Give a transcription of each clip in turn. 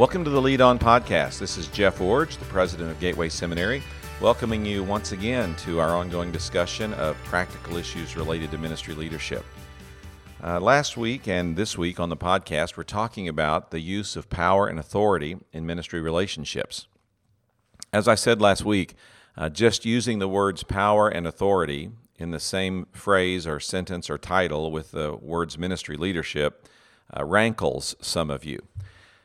Welcome to the Lead On Podcast. This is Jeff Iorg, the president of Gateway Seminary, welcoming you once again to our ongoing discussion of practical issues related to ministry leadership. Uh, last week and this week on the podcast, we're talking about the use of power and authority in ministry relationships. As I said last week, uh, just using the words power and authority in the same phrase or sentence or title with the words ministry leadership uh, rankles some of you.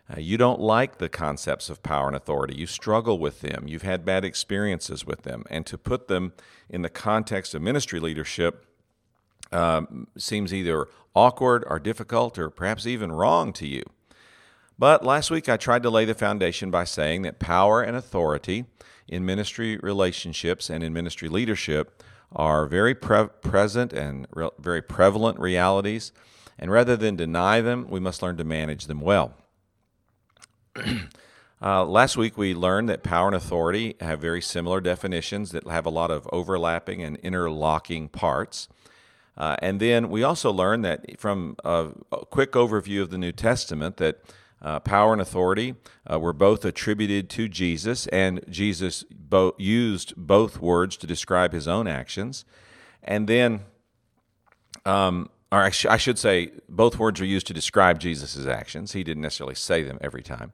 Uh, you don't like the concepts of power and authority. You struggle with them. You've had bad experiences with them. And to put them in the context of ministry leadership um, seems either awkward or difficult or perhaps even wrong to you. But last week I tried to lay the foundation by saying that power and authority in ministry relationships and in ministry leadership are very pre- present and re- very prevalent realities. And rather than deny them, we must learn to manage them well. uh, last week, we learned that power and authority have very similar definitions that have a lot of overlapping and interlocking parts. Uh, and then we also learned that from a, a, quick overview of the New Testament that uh, power and authority uh, were both attributed to Jesus, and Jesus bo- used both words to describe his own actions. And then um, or I, sh- I should say, both words are used to describe Jesus' actions. He didn't necessarily say them every time.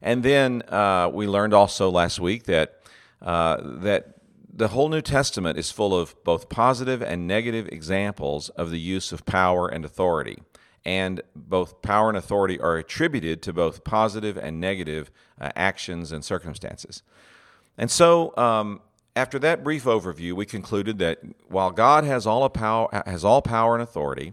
And then uh, we learned also last week that uh, that the whole New Testament is full of both positive and negative examples of the use of power and authority. And both power and authority are attributed to both positive and negative uh, actions and circumstances. And so, um, after that brief overview, we concluded that while God has all, power, has all power and authority,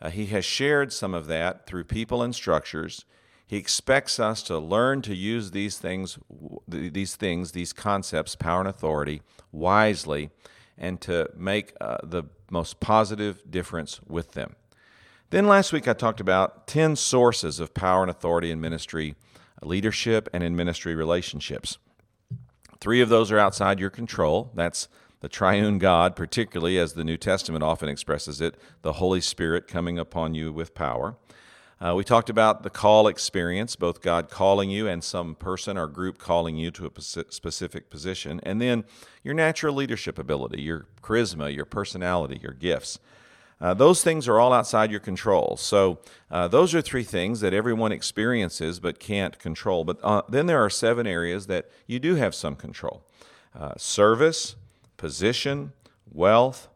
uh, He has shared some of that through people and structures. He expects us to learn to use these things, these things, these concepts, power and authority, wisely, and to make uh, the most positive difference with them. Then last week I talked about 10 sources of power and authority in ministry leadership and in ministry relationships. Three of those are outside your control. That's the triune God, particularly as the New Testament often expresses it, the Holy Spirit coming upon you with power. Uh, we talked about the call experience, both God calling you and some person or group calling you to a specific position, and then your natural leadership ability, your charisma, your personality, your gifts. Uh, those things are all outside your control. So, uh, those are three things that everyone experiences but can't control. But uh, then there are seven areas that you do have some control uh, service, position, wealth,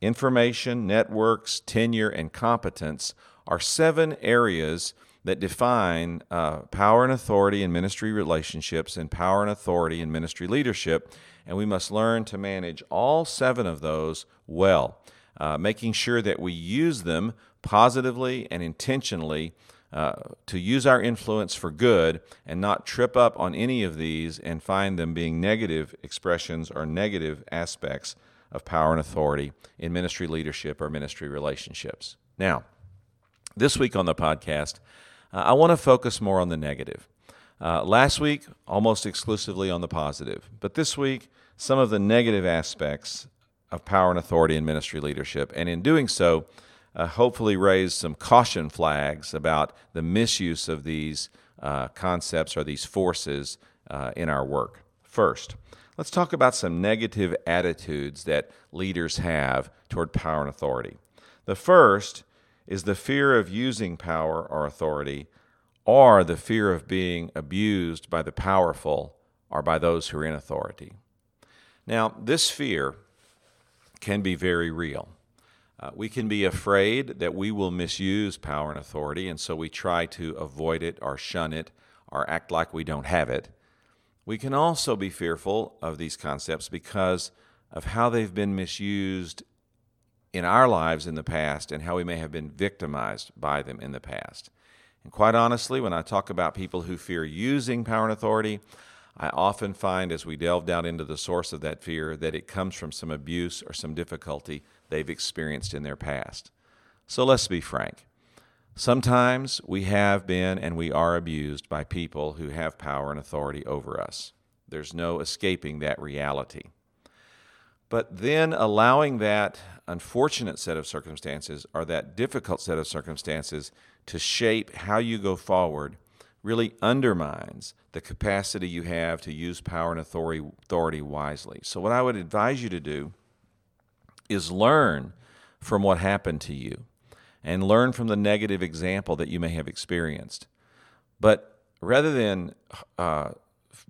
information, networks, tenure, and competence are seven areas that define uh, power and authority in ministry relationships and power and authority in ministry leadership. And we must learn to manage all seven of those well uh, making sure that we use them positively and intentionally uh, to use our influence for good and not trip up on any of these and find them being negative expressions or negative aspects of power and authority in ministry leadership or ministry relationships. Now, this week on the podcast, uh, I want to focus more on the negative. Uh, last week, almost exclusively on the positive, but this week, some of the negative aspects of power and authority in ministry leadership. And in doing so, uh, hopefully raise some caution flags about the misuse of these uh, concepts or these forces uh, in our work. First, let's talk about some negative attitudes that leaders have toward power and authority. The first is the fear of using power or authority, or the fear of being abused by the powerful or by those who are in authority. Now, this fear can be very real. Uh, we can be afraid that we will misuse power and authority, and so we try to avoid it or shun it or act like we don't have it. We can also be fearful of these concepts because of how they've been misused in our lives in the past and how we may have been victimized by them in the past. And quite honestly, when I talk about people who fear using power and authority, I often find as we delve down into the source of that fear that it comes from some abuse or some difficulty they've experienced in their past. So let's be frank. Sometimes we have been and we are abused by people who have power and authority over us. There's no escaping that reality. But then allowing that unfortunate set of circumstances or that difficult set of circumstances to shape how you go forward really undermines the capacity you have to use power and authority, authority wisely. So, what I would advise you to do is learn from what happened to you and learn from the negative example that you may have experienced. But rather than uh,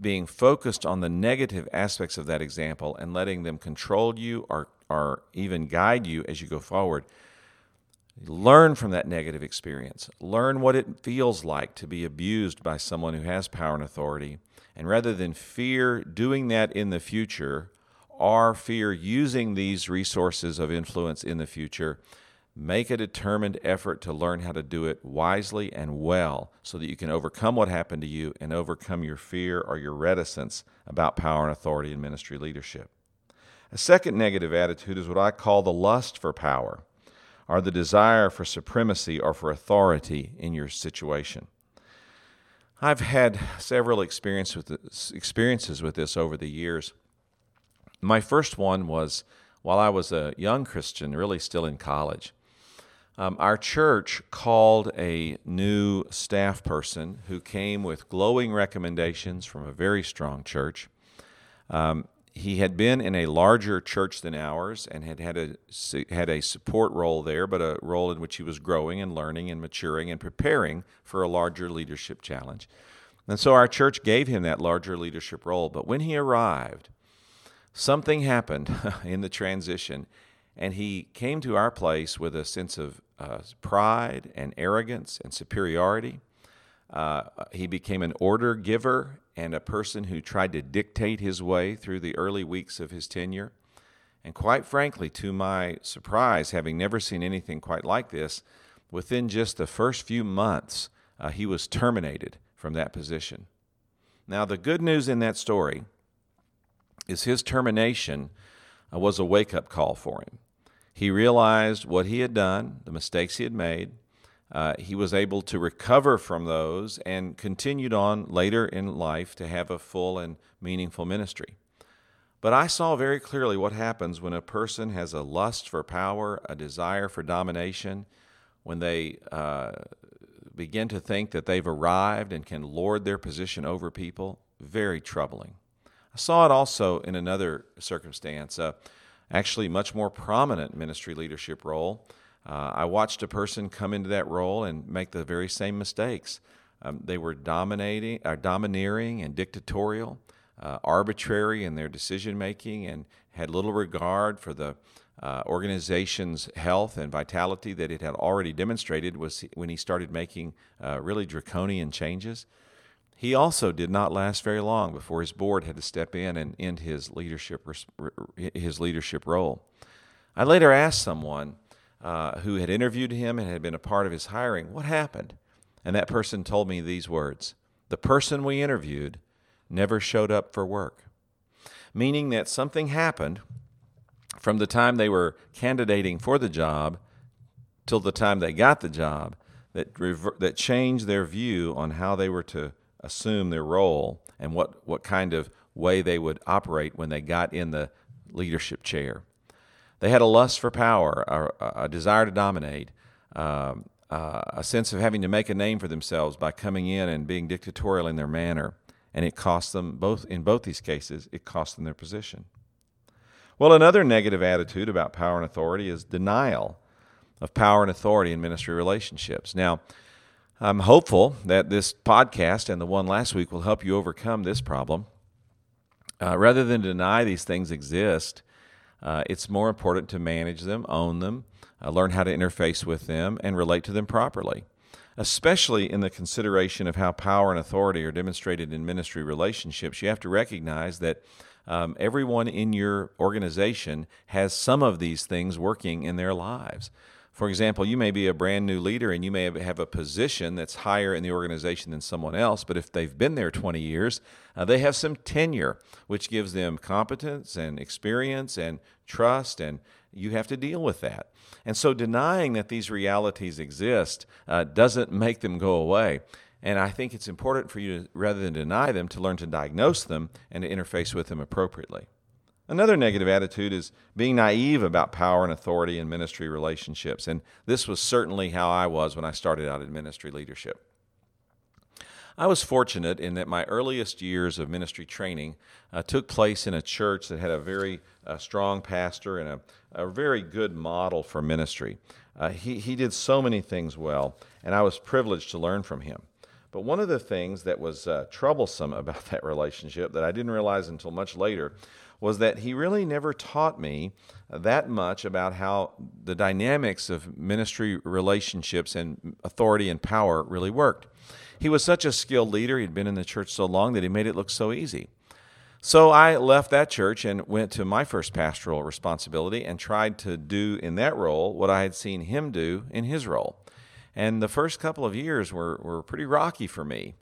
being focused on the negative aspects of that example and letting them control you or, or even guide you as you go forward, Learn from that negative experience. Learn what it feels like to be abused by someone who has power and authority. And rather than fear doing that in the future or fear using these resources of influence in the future, make a determined effort to learn how to do it wisely and well so that you can overcome what happened to you and overcome your fear or your reticence about power and authority in ministry leadership. A second negative attitude is what I call the lust for power or the desire for supremacy or for authority in your situation. I've had several experience with this, experiences with this over the years. My first one was while I was a young Christian, really still in college. Um, our church called a new staff person who came with glowing recommendations from a very strong church. Um, he had been in a larger church than ours and had had a had a support role there, but a role in which he was growing and learning and maturing and preparing for a larger leadership challenge. And so our church gave him that larger leadership role. But when he arrived, something happened in the transition, and he came to our place with a sense of uh, pride and arrogance and superiority. Uh, he became an order giver and a person who tried to dictate his way through the early weeks of his tenure. And quite frankly, to my surprise, having never seen anything quite like this, within just the first few months, uh, he was terminated from that position. Now, the good news in that story is his termination uh, was a wake up call for him. He realized what he had done, the mistakes he had made, uh, he was able to recover from those and continued on later in life to have a full and meaningful ministry. But I saw very clearly what happens when a person has a lust for power, a desire for domination, when they uh, begin to think that they've arrived and can lord their position over people. Very troubling. I saw it also in another circumstance, uh, actually, much more prominent ministry leadership role. Uh, I watched a person come into that role and make the very same mistakes. Um, they were dominating, uh, domineering and dictatorial, uh, arbitrary in their decision making, and had little regard for the uh, organization's health and vitality that it had already demonstrated was when he started making uh, really draconian changes. He also did not last very long before his board had to step in and end his leadership his leadership role. I later asked someone uh, who had interviewed him and had been a part of his hiring, what happened? And that person told me these words The person we interviewed never showed up for work. Meaning that something happened from the time they were candidating for the job till the time they got the job that, rever- that changed their view on how they were to assume their role and what, what kind of way they would operate when they got in the leadership chair. They had a lust for power, a, a desire to dominate, um, uh, a sense of having to make a name for themselves by coming in and being dictatorial in their manner. And it cost them, both in both these cases, it cost them their position. Well, another negative attitude about power and authority is denial of power and authority in ministry relationships. Now, I'm hopeful that this podcast and the one last week will help you overcome this problem. Uh, rather than deny these things exist, uh, it's more important to manage them, own them, uh, learn how to interface with them, and relate to them properly, especially in the consideration of how power and authority are demonstrated in ministry relationships. You have to recognize that um, everyone in your organization has some of these things working in their lives. For example, you may be a brand new leader and you may have a position that's higher in the organization than someone else, but if they've been there 20 years, uh, they have some tenure, which gives them competence and experience and trust, and you have to deal with that. And so denying that these realities exist uh, doesn't make them go away. And I think it's important for you to, rather than deny them, to learn to diagnose them and to interface with them appropriately. Another negative attitude is being naive about power and authority in ministry relationships. And this was certainly how I was when I started out in ministry leadership. I was fortunate in that my earliest years of ministry training uh, took place in a church that had a very uh, strong pastor and a, a, very good model for ministry. Uh, he, he did so many things well, and I was privileged to learn from him. But one of the things that was uh, troublesome about that relationship that I didn't realize until much later was that he really never taught me that much about how the dynamics of ministry relationships and authority and power really worked. He was such a skilled leader, he'd been in the church so long that he made it look so easy. So I left that church and went to my first pastoral responsibility and tried to do in that role what I had seen him do in his role. And the first couple of years were, were pretty rocky for me.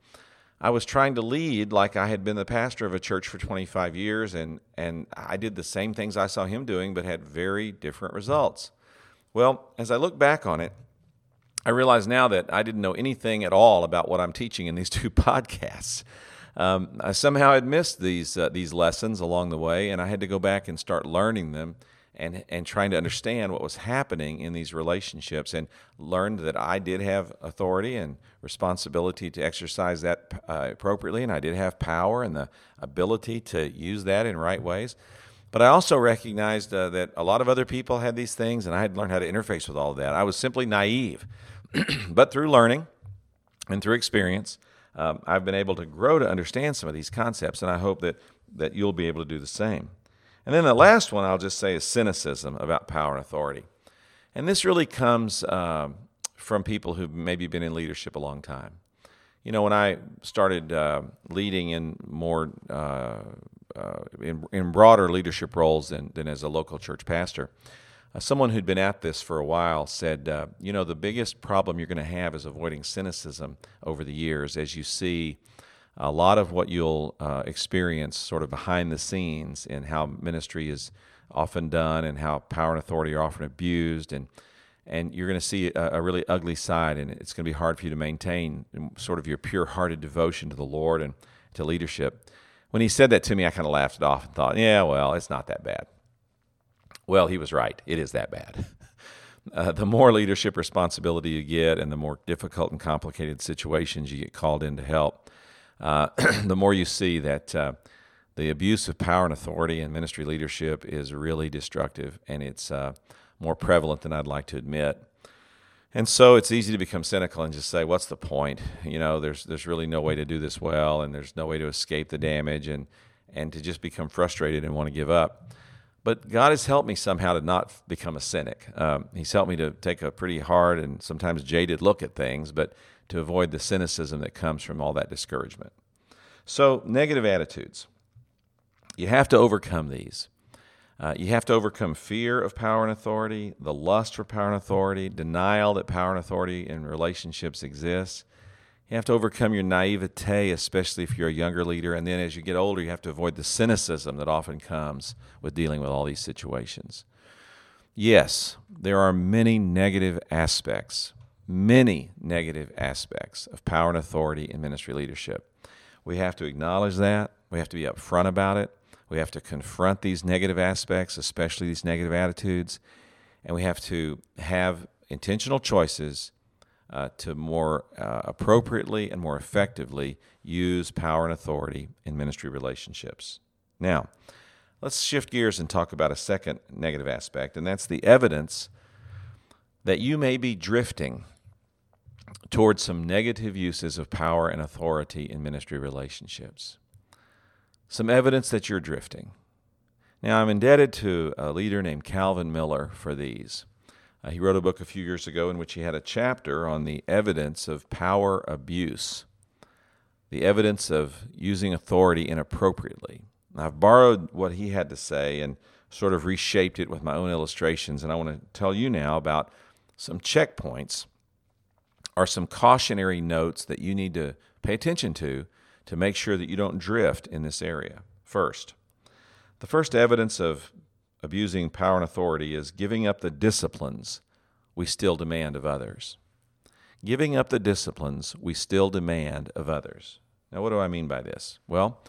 I was trying to lead like I had been the pastor of a church for 25 years, and, and I did the same things I saw him doing, but had very different results. Well, as I look back on it, I realize now that I didn't know anything at all about what I'm teaching in these two podcasts. Um, I somehow had missed these uh, these lessons along the way, and I had to go back and start learning them and and trying to understand what was happening in these relationships and learned that I did have authority and responsibility to exercise that uh, appropriately and I did have power and the ability to use that in right ways. But I also recognized uh, that a lot of other people had these things and I had learned how to interface with all of that. I was simply naive but through learning and through experience um, I've been able to grow to understand some of these concepts and I hope that that you'll be able to do the same and then the last one I'll just say is cynicism about power and authority. And this really comes uh, from people who've maybe been in leadership a long time. You know, when I started uh, leading in more uh, uh in, in broader leadership roles than, than as a local church pastor, uh, someone who'd been at this for a while said, uh, you know, the biggest problem you're going to have is avoiding cynicism over the years as you see a lot of what you'll uh, experience sort of behind the scenes in how ministry is often done and how power and authority are often abused and and you're going to see a, a, really ugly side and it's going to be hard for you to maintain sort of your pure-hearted devotion to the lord and to leadership. When he said that to me i kind of laughed it off and thought yeah well it's not that bad. Well he was right. It is that bad. Uh, the more leadership responsibility you get and the more difficult and complicated situations you get called in to help uh, the more you see that uh, the abuse of power and authority and ministry leadership is really destructive and it's uh, more prevalent than I'd like to admit. And so it's easy to become cynical and just say, "What's the point? You know, there's there's really no way to do this well, and there's no way to escape the damage, and and to just become frustrated and want to give up." But God has helped me somehow to not become a cynic. Um, he's helped me to take a pretty hard and sometimes jaded look at things, but to avoid the cynicism that comes from all that discouragement. So, negative attitudes. You have to overcome these. Uh, you have to overcome fear of power and authority, the lust for power and authority, denial that power and authority in relationships exists. You have to overcome your naivete, especially if you're a younger leader. And then as you get older, you have to avoid the cynicism that often comes with dealing with all these situations. Yes, there are many negative aspects many negative aspects of power and authority in ministry leadership. We have to acknowledge that. We have to be upfront about it. We have to confront these negative aspects, especially these negative attitudes. And we have to have intentional choices uh, to more uh, appropriately and more effectively use power and authority in ministry relationships. Now, let's shift gears and talk about a second negative aspect, and that's the evidence that you may be drifting towards some negative uses of power and authority in ministry relationships. Some evidence that you're drifting. Now, I'm indebted to a leader named Calvin Miller for these. Uh, he wrote a book a few years ago in which he had a chapter on the evidence of power abuse, the evidence of using authority inappropriately. I've borrowed what he had to say and sort of reshaped it with my own illustrations, and I want to tell you now about some checkpoints are some cautionary notes that you need to pay attention to to make sure that you don't drift in this area. First, the first evidence of abusing power and authority is giving up the disciplines we still demand of others. Giving up the disciplines we still demand of others. Now, what do I mean by this? Well,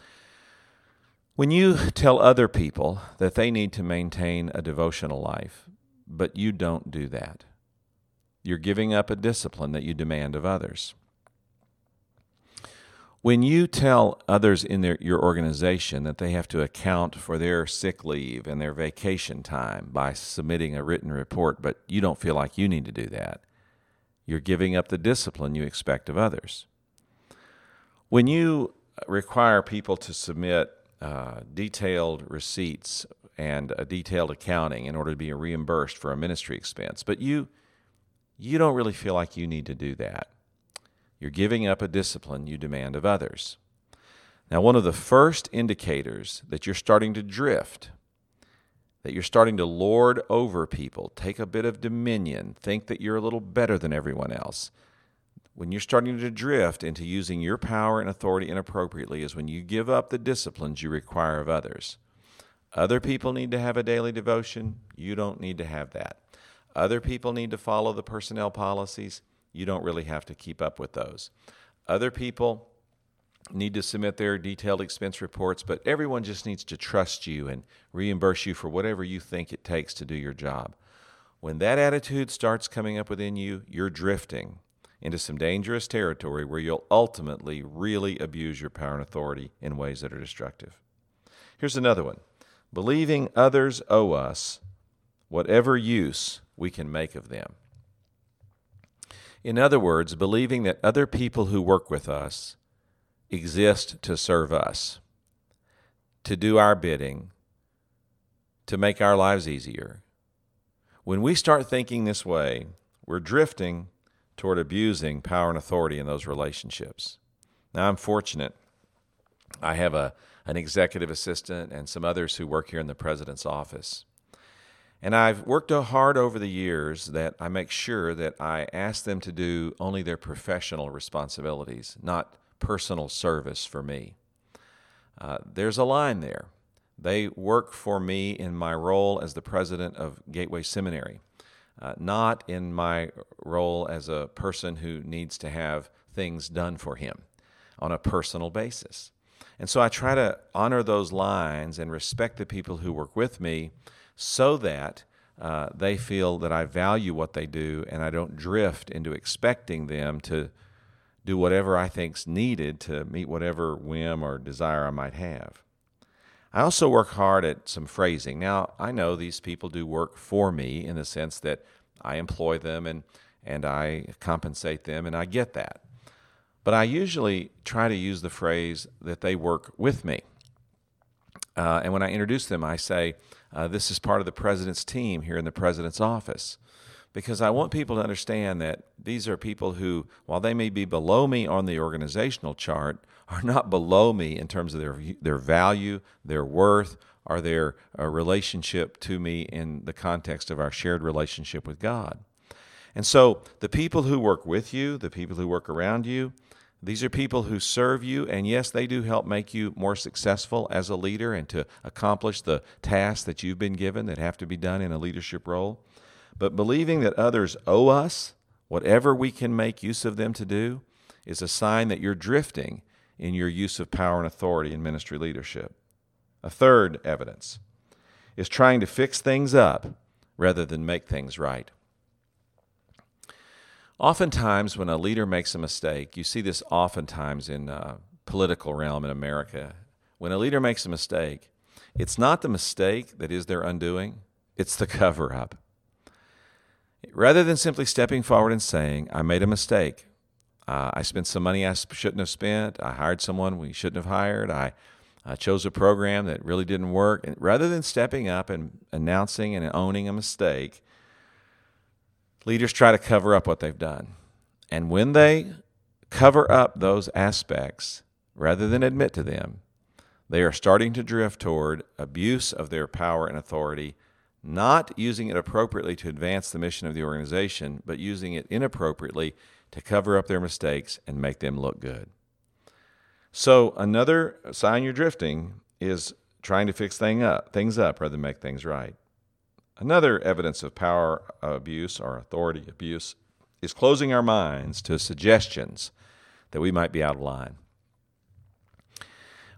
when you tell other people that they need to maintain a devotional life, but you don't do that, you're giving up a discipline that you demand of others. When you tell others in their, your organization that they have to account for their sick leave and their vacation time by submitting a written report, but you don't feel like you need to do that, you're giving up the discipline you expect of others. When you require people to submit uh, detailed receipts and a detailed accounting in order to be reimbursed for a ministry expense, but you you don't really feel like you need to do that. You're giving up a discipline you demand of others. Now, one of the first indicators that you're starting to drift, that you're starting to lord over people, take a bit of dominion, think that you're a little better than everyone else, when you're starting to drift into using your power and authority inappropriately, is when you give up the disciplines you require of others. Other people need to have a daily devotion. You don't need to have that. Other people need to follow the personnel policies. You don't really have to keep up with those. Other people need to submit their detailed expense reports, but everyone just needs to trust you and reimburse you for whatever you think it takes to do your job. When that attitude starts coming up within you, you're drifting into some dangerous territory where you'll ultimately really abuse your power and authority in ways that are destructive. Here's another one believing others owe us whatever use we can make of them. In other words, believing that other people who work with us exist to serve us, to do our bidding, to make our lives easier. When we start thinking this way, we're drifting toward abusing power and authority in those relationships. Now, I'm fortunate. I have a, an executive assistant and some others who work here in the president's office. And I've worked hard over the years that I make sure that I ask them to do only their professional responsibilities, not personal service for me. Uh, there's a line there. They work for me in my role as the president of Gateway Seminary, uh, not in my role as a person who needs to have things done for him on a personal basis. And so I try to honor those lines and respect the people who work with me so that uh, they feel that I value what they do and I don't drift into expecting them to do whatever I think's needed to meet whatever whim or desire I might have. I also work hard at some phrasing. Now, I know these people do work for me in the sense that I employ them and, and I compensate them, and I get that. But I usually try to use the phrase that they work with me. Uh, and when I introduce them, I say, uh, This is part of the president's team here in the president's office. Because I want people to understand that these are people who, while they may be below me on the organizational chart, are not below me in terms of their, their value, their worth, or their uh, relationship to me in the context of our shared relationship with God. And so the people who work with you, the people who work around you, these are people who serve you, and yes, they do help make you more successful as a leader and to accomplish the tasks that you've been given that have to be done in a leadership role. But believing that others owe us whatever we can make use of them to do is a sign that you're drifting in your use of power and authority in ministry leadership. A third evidence is trying to fix things up rather than make things right. Oftentimes, when a leader makes a mistake, you see this oftentimes in uh, political realm in America. When a leader makes a mistake, it's not the mistake that is their undoing; it's the cover up. Rather than simply stepping forward and saying, "I made a mistake," uh, I spent some money I shouldn't have spent. I hired someone we shouldn't have hired. I I chose a program that really didn't work. And rather than stepping up and announcing and owning a mistake, leaders try to cover up what they've done. And when they cover up those aspects rather than admit to them, they are starting to drift toward abuse of their power and authority, not using it appropriately to advance the mission of the organization, but using it inappropriately to cover up their mistakes and make them look good. So, another sign you're drifting is trying to fix thing up, things up rather than make things right. Another evidence of power abuse or authority abuse is closing our minds to suggestions that we might be out of line.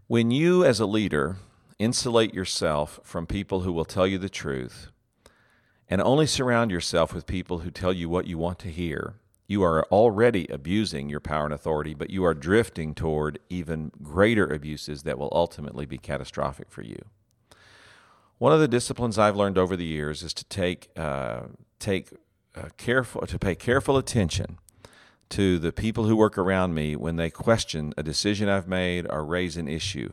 When you, as a leader, insulate yourself from people who will tell you the truth and only surround yourself with people who tell you what you want to hear, You are already abusing your power and authority, but you are drifting toward even greater abuses that will ultimately be catastrophic for you. One of the disciplines I've learned over the years is to take uh, take uh, careful to pay careful attention to the people who work around me when they question a decision I've made or raise an issue.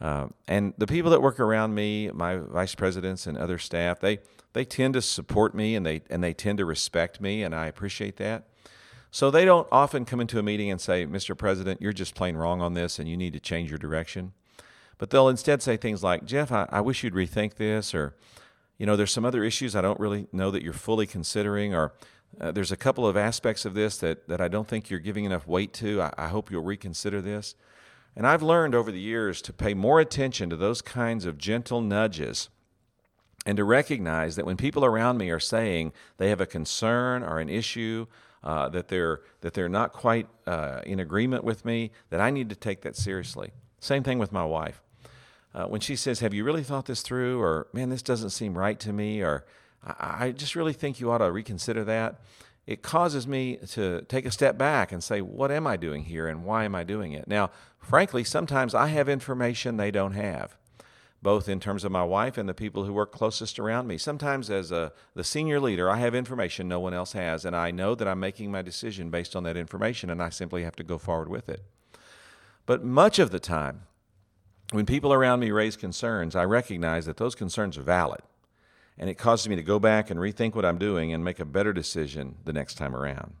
Uh, and the people that work around me, my vice presidents and other staff, they they tend to support me and they and they tend to respect me, and I appreciate that. So they don't often come into a meeting and say, "Mr. President, you're just plain wrong on this, and you need to change your direction." But they'll instead say things like, "Jeff, I, I wish you'd rethink this," or you know, there's some other issues I don't really know that you're fully considering, or uh, there's a couple of aspects of this that, that I don't think you're giving enough weight to. I, I hope you'll reconsider this. And I've learned over the years to pay more attention to those kinds of gentle nudges and to recognize that when people around me are saying they have a concern or an issue, uh, that they're that they're not quite uh, in agreement with me, that I need to take that seriously. Same thing with my wife uh, when she says, Have you really thought this through? Or, Man, this doesn't seem right to me. Or, I, I just really think you ought to reconsider that. It causes me to take a step back and say, What am I doing here and why am I doing it? Now, frankly, sometimes I have information they don't have both in terms of my wife and the people who work closest around me. Sometimes, as a, the senior leader, I have information no one else has, and I know that I'm making my decision based on that information, and I simply have to go forward with it. But much of the time, when people around me raise concerns, I recognize that those concerns are valid. And it causes me to go back and rethink what I'm doing and make a better decision the next time around.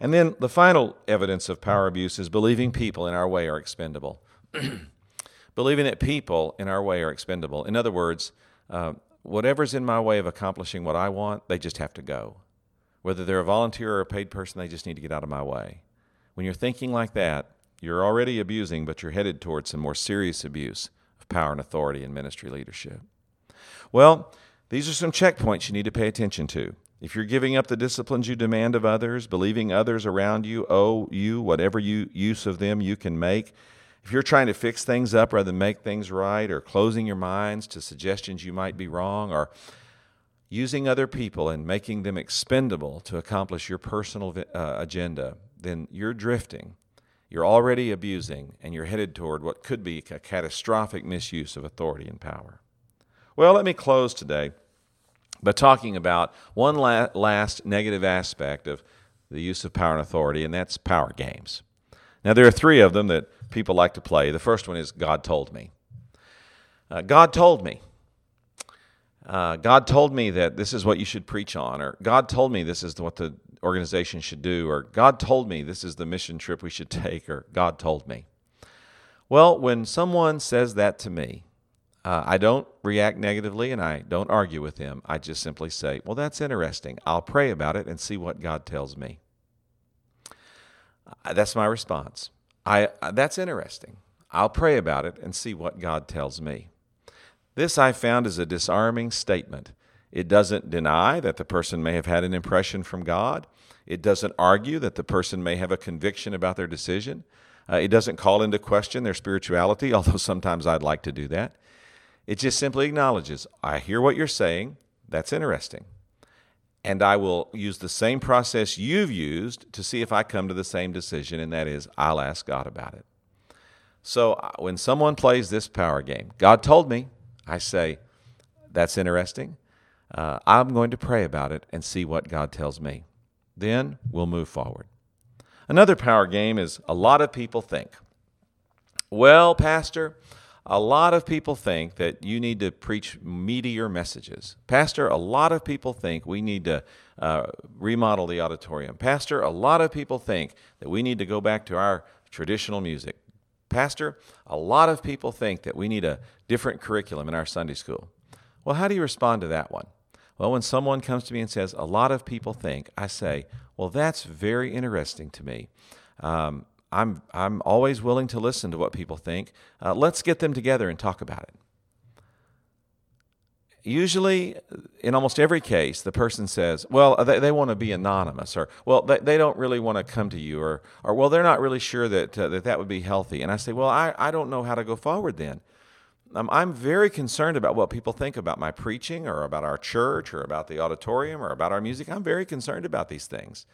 And then the final evidence of power abuse is believing people in our way are expendable. believing that people in our way are expendable. In other words, uh, whatever's in my way of accomplishing what I want, they just have to go. Whether they're a volunteer or a paid person, they just need to get out of my way. When you're thinking like that, you're already abusing, but you're headed towards some more serious abuse of power and authority in ministry leadership. Well, these are some checkpoints you need to pay attention to. If you're giving up the disciplines you demand of others, believing others around you owe you whatever you, use of them you can make, if you're trying to fix things up rather than make things right, or closing your minds to suggestions you might be wrong, or using other people and making them expendable to accomplish your personal uh, agenda, then you're drifting you're already abusing and you're headed toward what could be a catastrophic misuse of authority and power. Well, let me close today by talking about one la- last negative aspect of the use of power and authority, and that's power games. Now, there are three of them that people like to play. The first one is God told me. Uh, God told me. Uh, God told me that this is what you should preach on, or God told me this is what the organization should do, or God told me this is the mission trip we should take, or God told me. Well, when someone says that to me, uh, I don't react negatively and I don't argue with them. I just simply say, Well, that's interesting. I'll pray about it and see what God tells me. Uh, that's my response. I, uh, that's interesting. I'll pray about it and see what God tells me. This I found is a disarming statement it doesn't deny that the person may have had an impression from God. It doesn't argue that the person may have a conviction about their decision. Uh, it doesn't call into question their spirituality, although sometimes I'd like to do that. It just simply acknowledges, I hear what you're saying. That's interesting. And I will use the same process you've used to see if I come to the same decision, and that is, I'll ask God about it. So uh, when someone plays this power game, God told me, I say, that's interesting. Uh, I'm going to pray about it and see what God tells me. Then we'll move forward. Another power game is a lot of people think. Well, Pastor, a lot of people think that you need to preach meatier messages. Pastor, a lot of people think we need to uh, remodel the auditorium. Pastor, a lot of people think that we need to go back to our traditional music. Pastor, a lot of people think that we need a different curriculum in our Sunday school. Well, how do you respond to that one? Well, when someone comes to me and says, a lot of people think, I say, well, that's very interesting to me. Um, I'm, I'm always willing to listen to what people think. Uh, let's get them together and talk about it. Usually, in almost every case, the person says, well, they, they want to be anonymous, or, well, they, they don't really want to come to you, or, or well, they're not really sure that, uh, that that would be healthy. And I say, well, I, I don't know how to go forward then. Um, I'm very concerned about what people think about my preaching or about our church or about the auditorium or about our music. I'm very concerned about these things.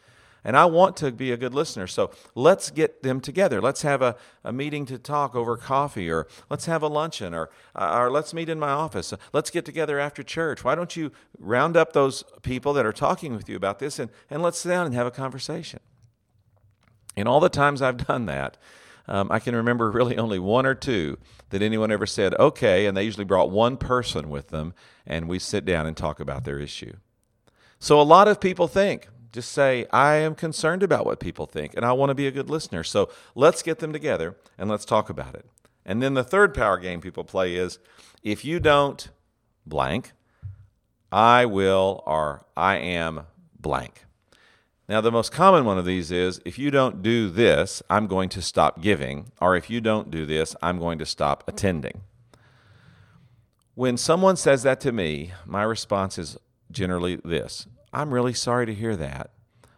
and I want to be a good listener. So let's get them together. Let's have a, a meeting to talk over coffee, or let's have a luncheon, or, uh, or let's meet in my office. Let's get together after church. Why don't you round up those people that are talking with you about this and, and let's sit down and have a conversation? And all the times I've done that, um, I can remember really only one or two that anyone ever said, okay, and they usually brought one person with them, and we sit down and talk about their issue. So a lot of people think, just say, I am concerned about what people think, and I want to be a good listener. So let's get them together and let's talk about it. And then the third power game people play is if you don't blank, I will or I am blank. Now, the most common one of these is if you don't do this, I'm going to stop giving, or if you don't do this, I'm going to stop attending. When someone says that to me, my response is generally this I'm really sorry to hear that.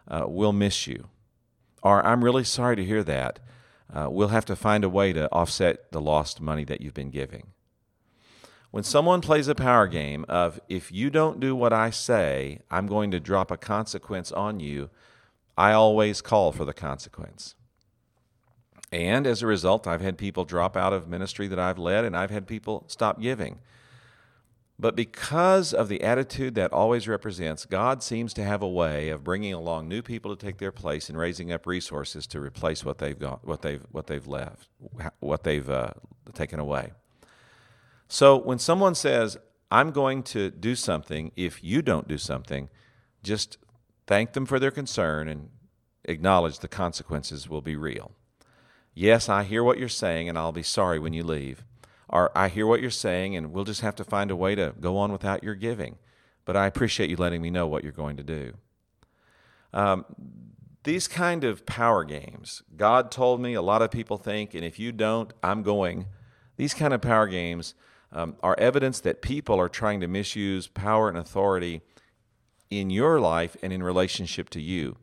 Uh, we'll miss you. Or I'm really sorry to hear that. Uh, we'll have to find a way to offset the lost money that you've been giving. When someone plays a power game of, if you don't do what I say, I'm going to drop a consequence on you, I always call for the consequence. And as a result, I've had people drop out of ministry that I've led, and I've had people stop giving. But because of the attitude that always represents, God seems to have a way of bringing along new people to take their place and raising up resources to replace what they've got, what they've what they've left, what they've uh, taken away. So when someone says, I'm going to do something if you don't do something, just thank them for their concern and acknowledge the consequences will be real. Yes, I hear what you're saying, and I'll be sorry when you leave. Or I hear what you're saying, and we'll just have to find a way to go on without your giving. But I appreciate you letting me know what you're going to do. Um, these kind of power games, God told me, a lot of people think, and if you don't, I'm going. These kind of power games um, are evidence that people are trying to misuse power and authority in your life and in relationship to you.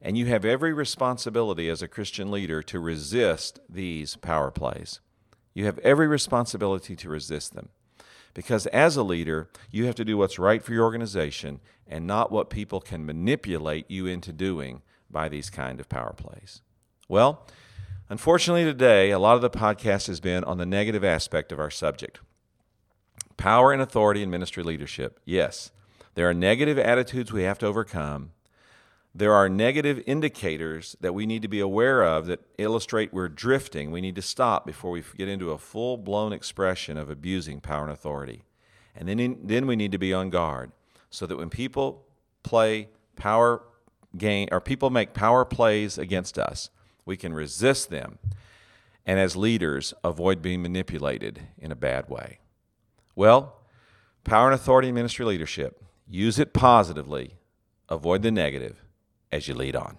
And you have every responsibility as a Christian leader to resist these power plays. You have every responsibility to resist them. Because as a leader, you have to do what's right for your organization and not what people can manipulate you into doing by these kind of power plays. Well, unfortunately, today, a lot of the podcast has been on the negative aspect of our subject. Power and authority in ministry leadership. Yes, there are negative attitudes we have to overcome. There are negative indicators that we need to be aware of that illustrate we're drifting. We need to stop before we get into a full blown expression of abusing power and authority. And then, in, then we need to be on guard so that when people play power game or people make power plays against us, we can resist them and as leaders avoid being manipulated in a bad way. Well, power and authority in ministry leadership. Use it positively, avoid the negative as you lead on.